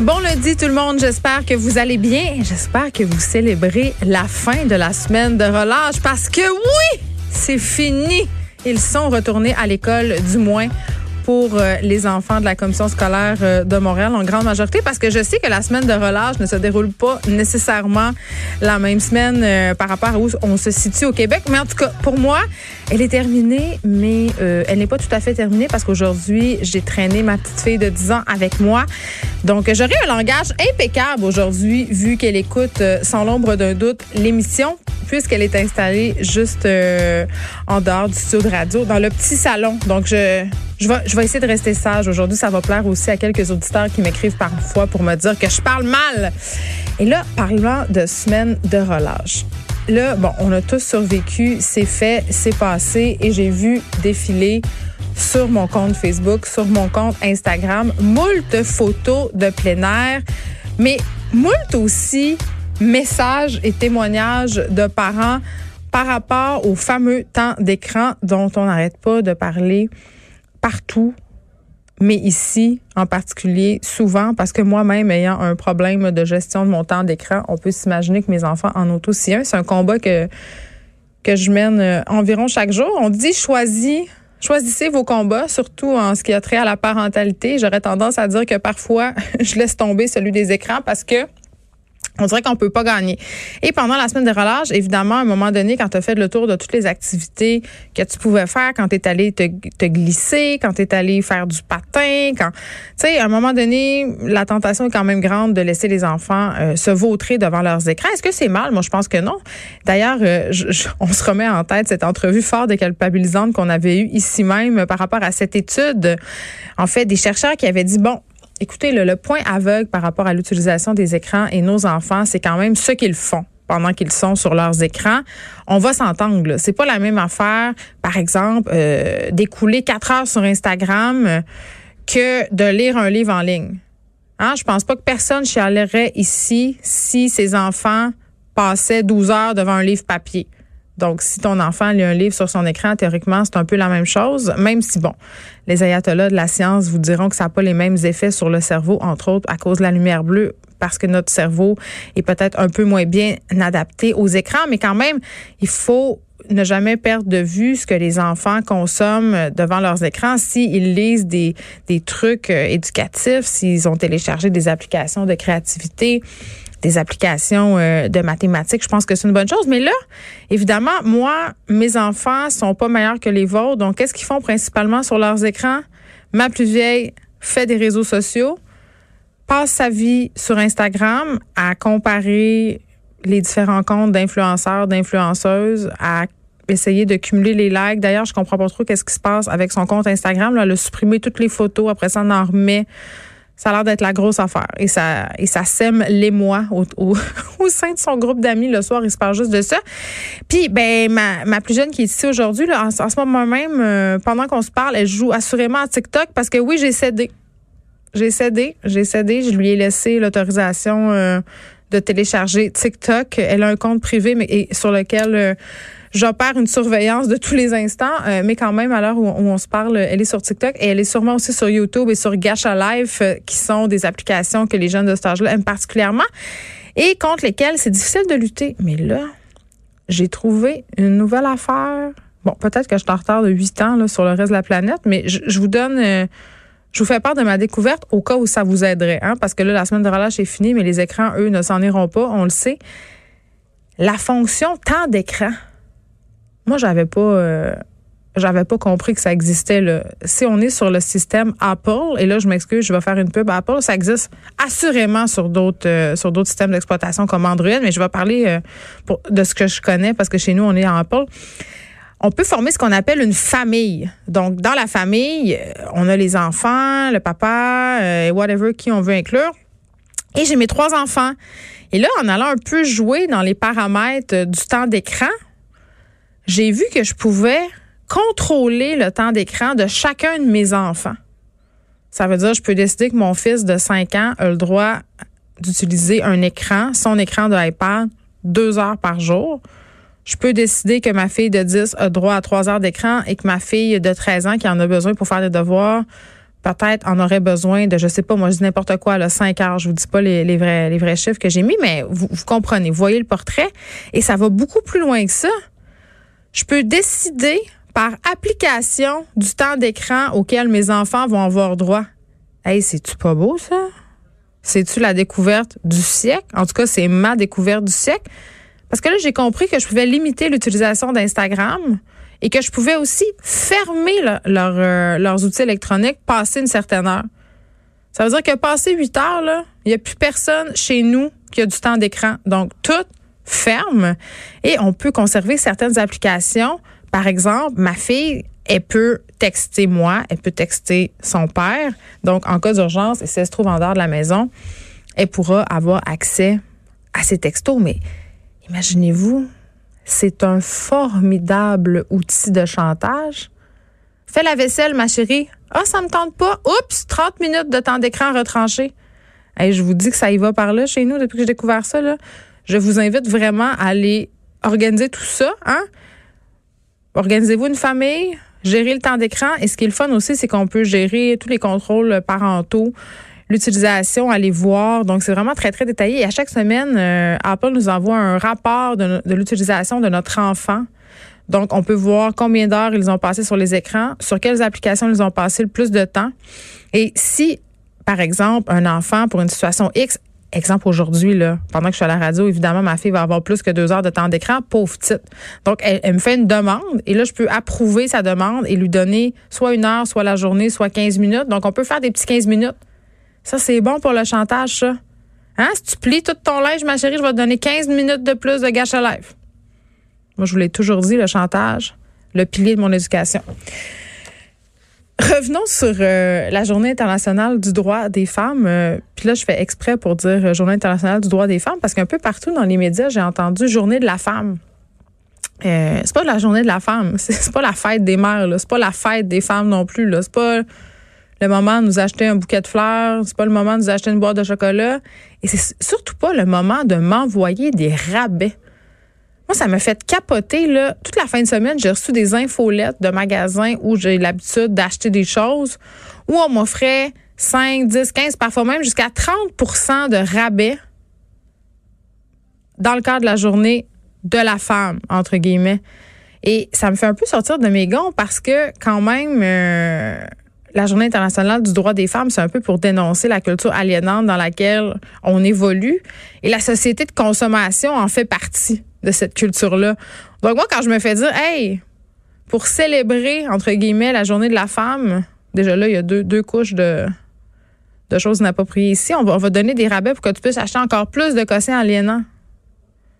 Bon lundi tout le monde, j'espère que vous allez bien. J'espère que vous célébrez la fin de la semaine de relâche parce que oui, c'est fini. Ils sont retournés à l'école du moins pour euh, les enfants de la commission scolaire euh, de Montréal en grande majorité parce que je sais que la semaine de relâche ne se déroule pas nécessairement la même semaine euh, par rapport à où on se situe au Québec. Mais en tout cas, pour moi, elle est terminée, mais elle n'est pas tout à fait terminée parce qu'aujourd'hui, j'ai traîné ma petite fille de 10 ans avec moi. Donc, j'aurai un langage impeccable aujourd'hui vu qu'elle écoute sans l'ombre d'un doute l'émission puisqu'elle est installée juste en dehors du studio de radio dans le petit salon. Donc, je, je vais, je vais essayer de rester sage. Aujourd'hui, ça va plaire aussi à quelques auditeurs qui m'écrivent parfois pour me dire que je parle mal. Et là, parlant de semaine de relâche. Là, bon, on a tous survécu, c'est fait, c'est passé et j'ai vu défiler sur mon compte Facebook, sur mon compte Instagram, moult photos de plein air, mais moult aussi messages et témoignages de parents par rapport au fameux temps d'écran dont on n'arrête pas de parler partout, mais ici en particulier souvent parce que moi-même ayant un problème de gestion de mon temps d'écran, on peut s'imaginer que mes enfants en ont aussi un. C'est un combat que que je mène euh, environ chaque jour. On dit choisis Choisissez vos combats, surtout en ce qui a trait à la parentalité. J'aurais tendance à dire que parfois, je laisse tomber celui des écrans parce que on dirait qu'on peut pas gagner. Et pendant la semaine de relâche, évidemment, à un moment donné, quand tu as fait le tour de toutes les activités que tu pouvais faire, quand tu es allé te, glisser, quand tu es allé faire du patin, quand tu sais, à un moment donné, la tentation est quand même grande de laisser les enfants euh, se vautrer devant leurs écrans. Est-ce que c'est mal? Moi, je pense que non. D'ailleurs, euh, on se remet en tête cette entrevue fort culpabilisante qu'on avait eue ici même par rapport à cette étude. En fait, des chercheurs qui avaient dit bon, Écoutez, le, point aveugle par rapport à l'utilisation des écrans et nos enfants, c'est quand même ce qu'ils font pendant qu'ils sont sur leurs écrans. On va s'entendre. C'est pas la même affaire, par exemple, euh, d'écouler quatre heures sur Instagram euh, que de lire un livre en ligne. Hein? Je pense pas que personne chialerait ici si ses enfants passaient 12 heures devant un livre papier. Donc, si ton enfant lit un livre sur son écran, théoriquement, c'est un peu la même chose, même si, bon, les ayatollahs de la science vous diront que ça n'a pas les mêmes effets sur le cerveau, entre autres à cause de la lumière bleue, parce que notre cerveau est peut-être un peu moins bien adapté aux écrans, mais quand même, il faut ne jamais perdre de vue ce que les enfants consomment devant leurs écrans. S'ils lisent des, des trucs euh, éducatifs, s'ils ont téléchargé des applications de créativité, des applications euh, de mathématiques. Je pense que c'est une bonne chose. Mais là, évidemment, moi, mes enfants sont pas meilleurs que les vôtres. Donc, qu'est-ce qu'ils font principalement sur leurs écrans? Ma plus vieille fait des réseaux sociaux, passe sa vie sur Instagram à comparer les différents comptes d'influenceurs, d'influenceuses, à essayer de cumuler les likes. D'ailleurs, je comprends pas trop qu'est-ce qui se passe avec son compte Instagram. Là, elle a supprimé toutes les photos. Après ça, on en remet ça a l'air d'être la grosse affaire. Et ça, et ça sème l'émoi au, au, au, sein de son groupe d'amis le soir. Il se parle juste de ça. Puis, ben, ma, ma plus jeune qui est ici aujourd'hui, en, en, ce moment même, euh, pendant qu'on se parle, elle joue assurément à TikTok parce que oui, j'ai cédé. J'ai cédé. J'ai cédé. Je lui ai laissé l'autorisation euh, de télécharger TikTok. Elle a un compte privé, mais et, sur lequel euh, j'opère une surveillance de tous les instants, euh, mais quand même, à l'heure où, on se parle, elle est sur TikTok et elle est sûrement aussi sur YouTube et sur Gacha Life, euh, qui sont des applications que les jeunes de cet âge-là aiment particulièrement et contre lesquelles c'est difficile de lutter. Mais là, j'ai trouvé une nouvelle affaire. Bon, peut-être que je suis en retard de 8 ans sur le reste de la planète, mais je, vous donne... Euh, je vous fais part de ma découverte au cas où ça vous aiderait, hein, parce que là, la semaine de relâche est finie, mais les écrans, eux, ne s'en iront pas, on le sait. La fonction temps d'écran moi, j'avais pas. Euh, j'avais pas compris que ça existait. Là. Si on est sur le système Apple, et là je m'excuse, je vais faire une pub Apple, ça existe assurément sur d'autres euh, sur d'autres systèmes d'exploitation comme Android, mais je vais parler euh, de ce que je connais parce que chez nous on est en Apple. On peut former ce qu'on appelle une famille. Donc dans la famille, on a les enfants, le papa, et whatever qui on veut inclure. Et j'ai mes trois enfants. Et là, en allant un peu jouer dans les paramètres du temps d'écran, j'ai vu que je pouvais contrôler le temps d'écran de chacun de mes enfants. Ça veut dire je peux décider que mon fils de 5 ans a le droit d'utiliser un écran, son écran de iPad, deux heures par jour. Je peux décider que ma fille de 10 a droit à trois heures d'écran et que ma fille de 13 ans qui en a besoin pour faire des devoirs peut-être en aurait besoin de, je sais pas, moi je dis n'importe quoi, là, 5 heures. Je vous dis pas les, vrais, les vrais chiffres que j'ai mis, mais vous, vous comprenez, vous voyez le portrait. Et ça va beaucoup plus loin que ça. Je peux décider par application du temps d'écran auquel mes enfants vont avoir droit. Hey, c'est-tu pas beau, ça? C'est-tu la découverte du siècle? En tout cas, c'est ma découverte du siècle. Parce que là, j'ai compris que je pouvais limiter l'utilisation d'Instagram et que je pouvais aussi fermer euh, leurs outils électroniques passer une certaine heure. Ça veut dire que passé 8 heures, il n'y a plus personne chez nous qui a du temps d'écran. Donc, tout ferme et on peut conserver certaines applications. Par exemple, ma fille, elle peut texter moi, elle peut texter son père. Donc, en cas d'urgence, et si elle se trouve en dehors de la maison, elle pourra avoir accès à ses textos. Mais imaginez-vous, c'est un formidable outil de chantage. Fais la vaisselle, ma chérie. Ah, ça me tente pas. Oups, 30 minutes de temps d'écran retranché. Et je vous dis que ça y va par là chez nous depuis que j'ai découvert ça. Là. Je vous invite vraiment à aller organiser tout ça. Hein? Organisez-vous une famille, gérez le temps d'écran. Et ce qui est le fun aussi, c'est qu'on peut gérer tous les contrôles parentaux l'utilisation, aller voir. Donc, c'est vraiment très, très détaillé. Et à chaque semaine, euh, Apple nous envoie un rapport de, l'utilisation de notre enfant. Donc, on peut voir combien d'heures ils ont passé sur les écrans, sur quelles applications ils ont passé le plus de temps. Et si, par exemple, un enfant, pour une situation X, exemple aujourd'hui, là, pendant que je suis à la radio, évidemment, ma fille va avoir plus que deux heures de temps d'écran, pauvre petite. Donc, elle, me fait une demande et là, je peux approuver sa demande et lui donner soit une heure, soit la journée, soit 15 minutes. Donc, on peut faire des petits 15 minutes. Ça, c'est bon pour le chantage, ça. Hein? Si tu plies tout ton linge, ma chérie, je vais te donner 15 minutes de plus de gâche à live. Moi, je vous l'ai toujours dit, le chantage, le pilier de mon éducation. Revenons sur euh, la Journée internationale du droit des femmes. Euh, puis là, je fais exprès pour dire euh, Journée internationale du droit des femmes parce qu'un peu partout dans les médias, j'ai entendu Journée de la femme. c'est pas la journée de la femme, c'est pas la fête des mères, c'est pas la fête des femmes non plus. C'est pas le moment de nous acheter un bouquet de fleurs, c'est pas le moment de nous acheter une boîte de chocolat et c'est surtout pas le moment de m'envoyer des rabais. Moi, ça m'a fait capoter là. Toute la fin de semaine, j'ai reçu des infolettes de magasins où j'ai l'habitude d'acheter des choses où on m'offrait 5, 10, 15, parfois même jusqu'à 30 de rabais dans le cadre de la journée de la femme, entre guillemets. Et ça me fait un peu sortir de mes gonds parce que quand même, euh, la Journée internationale du droit des femmes, c'est un peu pour dénoncer la culture aliénante dans laquelle on évolue. Et la société de consommation en fait partie de cette culture-là. Donc moi, quand je me fais dire, hey, pour célébrer, entre guillemets, la Journée de la femme, déjà là, il y a deux, couches de, de choses inappropriées ici. On va, on donner des rabais pour que tu puisses acheter encore plus de cossins aliénants.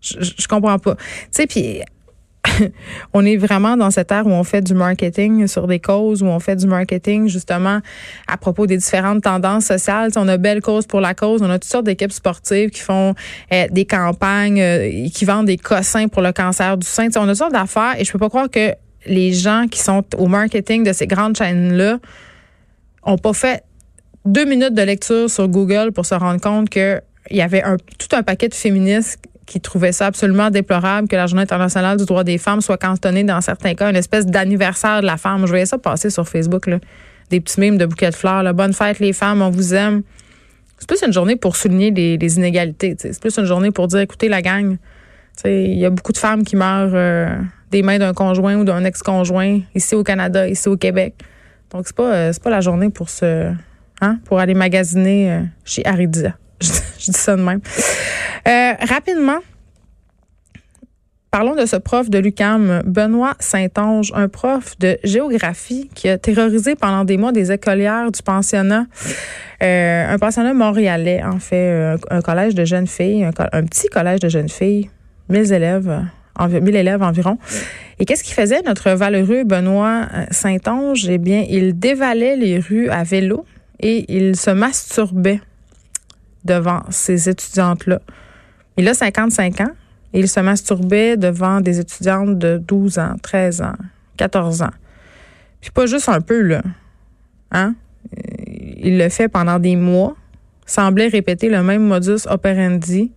Je, je, je comprends pas. Tu sais, puis on est vraiment dans cette ère où on fait du marketing sur des causes, où on fait du marketing justement à propos des différentes tendances sociales. on a belle cause pour la cause, on a toutes sortes d'équipes sportives qui font euh, des campagnes, euh, qui vendent des cossins pour le cancer du sein. on a toutes sortes d'affaires et je peux pas croire que les gens qui sont au marketing de ces grandes chaînes-là ont pas fait deux minutes de lecture sur Google pour se rendre compte que il y avait un, tout un paquet de féministes qui trouvait ça absolument déplorable que la Journée internationale du droit des femmes soit cantonnée dans certains cas une espèce d'anniversaire de la femme. Je voyais ça passer sur Facebook, là. des petits mimes de bouquets de fleurs. Là. Bonne fête les femmes, on vous aime. C'est plus une journée pour souligner les, inégalités. C'est plus une journée pour dire, écoutez la gang, il y a beaucoup de femmes qui meurent euh, des mains d'un conjoint ou d'un ex-conjoint ici au Canada, ici au Québec. Donc c'est pas euh, pas la journée pour se hein, pour aller magasiner euh, chez Aridia. Je, dis ça de même. Euh, rapidement, Parlons de ce prof de l'UCAM, Benoît Saint-Onge, un prof de géographie qui a terrorisé pendant des mois des écolières du pensionnat, euh, un pensionnat montréalais, en fait, un, collège de jeunes filles, un, petit collège de jeunes filles, 1000 élèves, 1000 élèves environ. Et qu'est-ce qu'il faisait, notre valeureux Benoît Saint-Onge? Eh bien, il dévalait les rues à vélo et il se masturbait devant ces étudiantes-là. Il a 55 ans et il se masturbait devant des étudiantes de 12 ans, 13 ans, 14 ans. Puis pas juste un peu, là. Hein? Il le fait pendant des mois, semblait répéter le même modus operandi.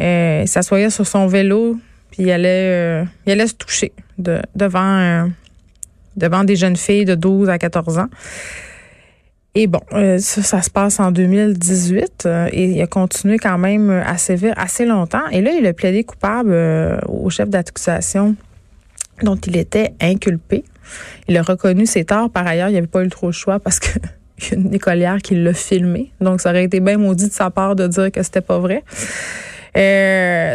Euh, il s'assoyait sur son vélo, puis il allait, euh, il allait se toucher de, devant, euh, devant des jeunes filles de 12 à 14 ans. Et bon, euh, ça, ça se passe en 2018 euh, et il a continué quand même à sévir assez longtemps. Et là, il a plaidé coupable euh, au chef d'accusation dont il était inculpé. Il a reconnu ses torts. Par ailleurs, il n'y avait pas eu trop le choix parce que y a une écolière qui l'a filmé. Donc, ça aurait été bien maudit de sa part de dire que c'était pas vrai.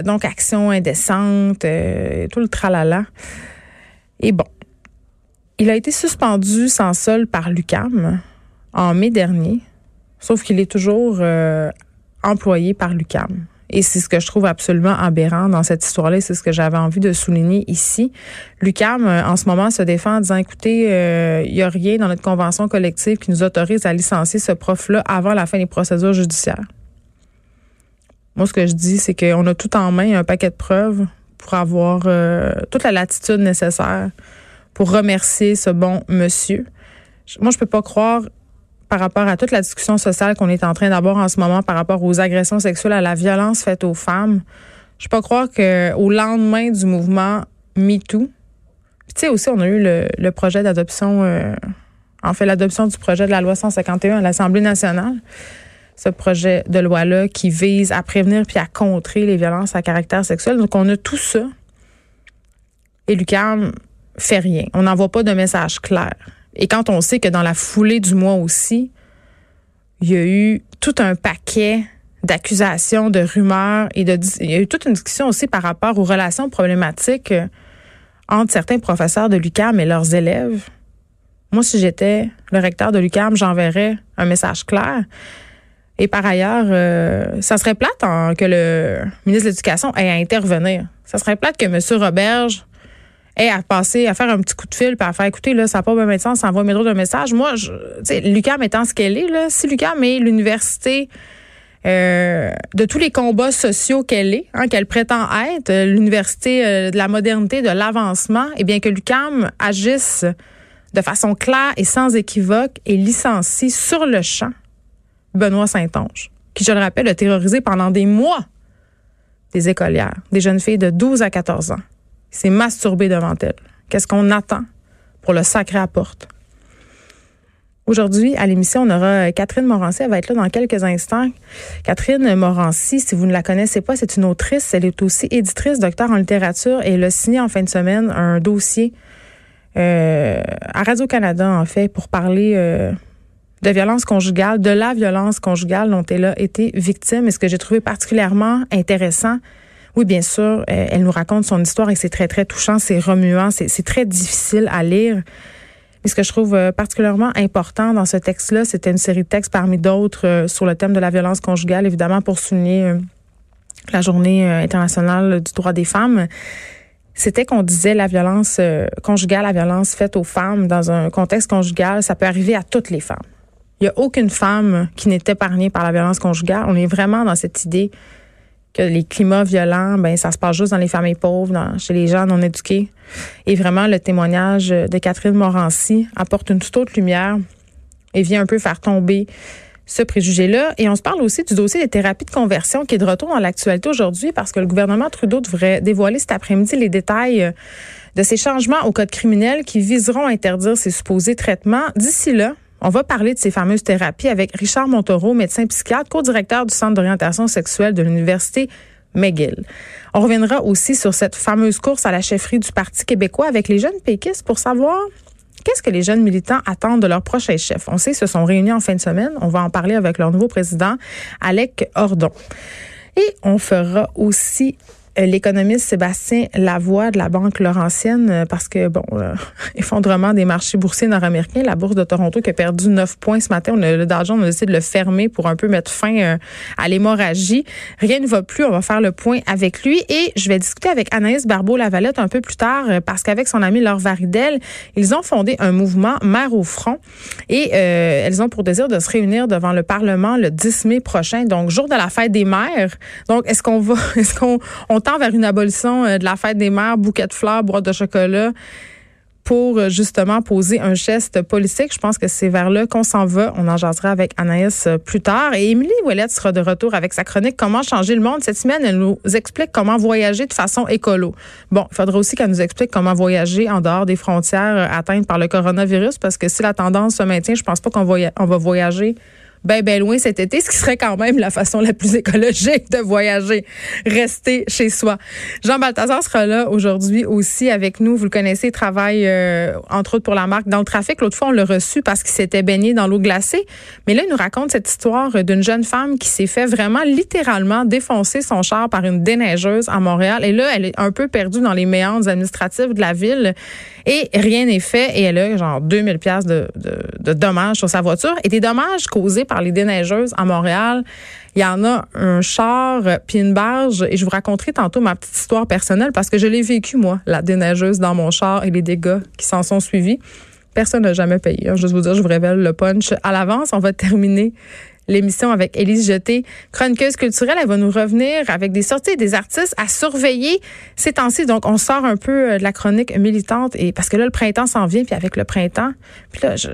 donc, action indécente, tout le tralala. Et bon, il a été suspendu sans sol par l'UCAM en mai dernier, sauf qu'il est toujours euh, employé par l'UCAM. Et c'est ce que je trouve absolument aberrant dans cette histoire-là. C'est ce que j'avais envie de souligner ici. L'UCAM, euh, en ce moment, se défend en disant, écoutez, euh, il n'y a rien dans notre convention collective qui nous autorise à licencier ce prof-là avant la fin des procédures judiciaires. Moi, ce que je dis, c'est qu'on a tout en main, un paquet de preuves pour avoir toute la latitude nécessaire pour remercier ce bon monsieur. Moi, je peux pas croire par rapport à toute la discussion sociale qu'on est en train d'avoir en ce moment par rapport aux agressions sexuelles, à la violence faite aux femmes. Je peux pas croire qu'au lendemain du mouvement MeToo, tu sais aussi, on a eu le, projet d'adoption, euh, en fait, l'adoption du projet de la loi 151 à l'Assemblée nationale. Ce projet de loi-là qui vise à prévenir puis à contrer les violences à caractère sexuel. Donc, on a tout ça. Et Lucam fait rien. On n'envoie pas de message clair. Et quand on sait que dans la foulée du mois aussi, il y a eu tout un paquet d'accusations, de rumeurs et de il y a eu toute une discussion aussi par rapport aux relations problématiques euh, entre certains professeurs de l'UCAM et leurs élèves. Moi, si j'étais le recteur de l'UCAM, j'enverrais un message clair. Et par ailleurs, euh, ça serait plate que le ministre de l'Éducation ait à intervenir. Ça serait plate que M. Roberge hey, à passer, à faire un petit coup de fil, puis à faire écouter, là, ça n'a pas de sens, ça envoie métro de message. Moi, je, l'UQAM étant ce qu'elle est, là, si l'UQAM est l'université euh, de tous les combats sociaux qu'elle est, hein, qu'elle prétend être, euh, l'université euh, de la modernité, de l'avancement, et eh bien que l'UQAM agisse de façon claire et sans équivoque et licencie sur le champ Benoît Saint-Onge, qui, je le rappelle, a terrorisé pendant des mois des écolières, des jeunes filles de 12 à 14 ans s'est masturbé devant elle. Qu'est-ce qu'on attend pour le sacré à porte? Aujourd'hui, à l'émission, on aura euh, Catherine Morancy. Elle va être là dans quelques instants. Catherine Morancy, si vous ne la connaissez pas, c'est une autrice. Elle est aussi éditrice, docteur en littérature et elle a signé en fin de semaine un dossier euh, à Radio-Canada, en fait, pour parler euh, de violence conjugale, de la violence conjugale dont elle a été victime. Et ce que j'ai trouvé particulièrement intéressant, oui, bien sûr, euh, elle nous raconte son histoire et c'est très, très touchant, c'est remuant, c'est très difficile à lire. Mais ce que je trouve euh, particulièrement important dans ce texte-là, c'était une série de textes parmi d'autres euh, sur le thème de la violence conjugale, évidemment pour souligner la journée internationale du droit des femmes. C'était qu'on disait la violence conjugale, la violence faite aux femmes dans un contexte conjugal, ça peut arriver à toutes les femmes. Il n'y a aucune femme qui n'est épargnée par la violence conjugale. On est vraiment dans cette idée que les climats violents, ben ça se passe juste dans les familles pauvres, chez les gens non éduqués. Et vraiment, le témoignage de Catherine Morancy apporte une toute autre lumière et vient un peu faire tomber ce préjugé-là. Et on se parle aussi du dossier des thérapies de conversion qui est de retour dans l'actualité aujourd'hui parce que le gouvernement Trudeau devrait dévoiler cet après-midi les détails de ces changements au code criminel qui viseront à interdire ces supposés traitements. D'ici là, on va parler de ces fameuses thérapies avec Richard Montaureau, médecin psychiatre, co-directeur du Centre d'orientation sexuelle de l'Université McGill. On reviendra aussi sur cette fameuse course à la chefferie du Parti québécois avec les jeunes péquistes pour savoir qu'est-ce que les jeunes militants attendent de leur prochain chef. On sait qu'ils se sont réunis en fin de semaine. On va en parler avec leur nouveau président, Alec Ordon. Et on fera aussi l'économiste Sébastien Lavoie de la Banque Laurentienne, euh, parce que, bon, euh, effondrement des marchés boursiers nord-américains, la bourse de Toronto qui a perdu 9 points ce matin, on a le d'argent, on a décidé de le fermer pour un peu mettre fin à l'hémorragie. Rien ne va plus, on va faire le point avec lui et je vais discuter avec Anaïs Barbeau-Lavalette un peu plus tard parce qu'avec son ami Laure Varidel, ils ont fondé un mouvement Mère au front et elles ont pour désir de se réunir devant le Parlement le 10 mai prochain, donc jour de la fête des mères. Donc, est-ce qu'on va, est-ce qu'on on vers une abolition euh, de la fête des mères, bouquet de fleurs, boîte de chocolat. pour euh, justement poser un geste politique. Je pense que c'est vers là qu'on s'en va. On en jasera avec Anaïs euh, plus tard. Et Émilie Ouellette sera de retour avec sa chronique Comment changer le monde. Cette semaine, elle nous explique comment voyager de façon écolo. Bon, il faudra aussi qu'elle nous explique comment voyager en dehors des frontières atteintes par le coronavirus parce que si la tendance se maintient, je pense pas qu'on va, on va voyager ben, ben loin cet été, ce qui serait quand même la façon la plus écologique de voyager. Rester chez soi. Jean Balthazar sera là aujourd'hui aussi avec nous. Vous le connaissez, il travaille euh, entre autres pour la marque dans le trafic. L'autre fois, on l'a reçu parce qu'il s'était baigné dans l'eau glacée. Mais là, il nous raconte cette histoire d'une jeune femme qui s'est fait vraiment littéralement défoncer son char par une déneigeuse à Montréal. Et là, elle est un peu perdue dans les méandres administratifs de la ville et rien n'est fait. Et elle a genre 2000 pièces de, de, de dommages sur sa voiture et des dommages causés par les déneigeuses à Montréal. Il y en a un char euh, puis une barge et je vous raconterai tantôt ma petite histoire personnelle parce que je l'ai vécu moi, la déneigeuse dans mon char et les dégâts qui s'en sont suivis. Personne n'a jamais payé. Hein. Je vous dire, je vous révèle le punch à l'avance. On va terminer l'émission avec Élise Jeté, chroniqueuse culturelle. Elle va nous revenir avec des sorties des artistes à surveiller ces temps-ci. Donc, on sort un peu euh, de la chronique militante et parce que là, le printemps s'en vient, puis avec le printemps, puis là, je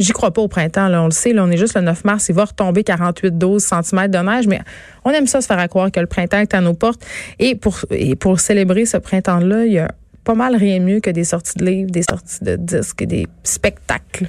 J'y crois pas au printemps, là, on le sait, là, on est juste le 9 mars, il va retomber 48-12 cm de neige, mais on aime ça se faire croire que le printemps est à nos portes. Et pour, et pour célébrer ce printemps-là, il y a pas mal rien mieux que des sorties de livres, des sorties de disques, des spectacles.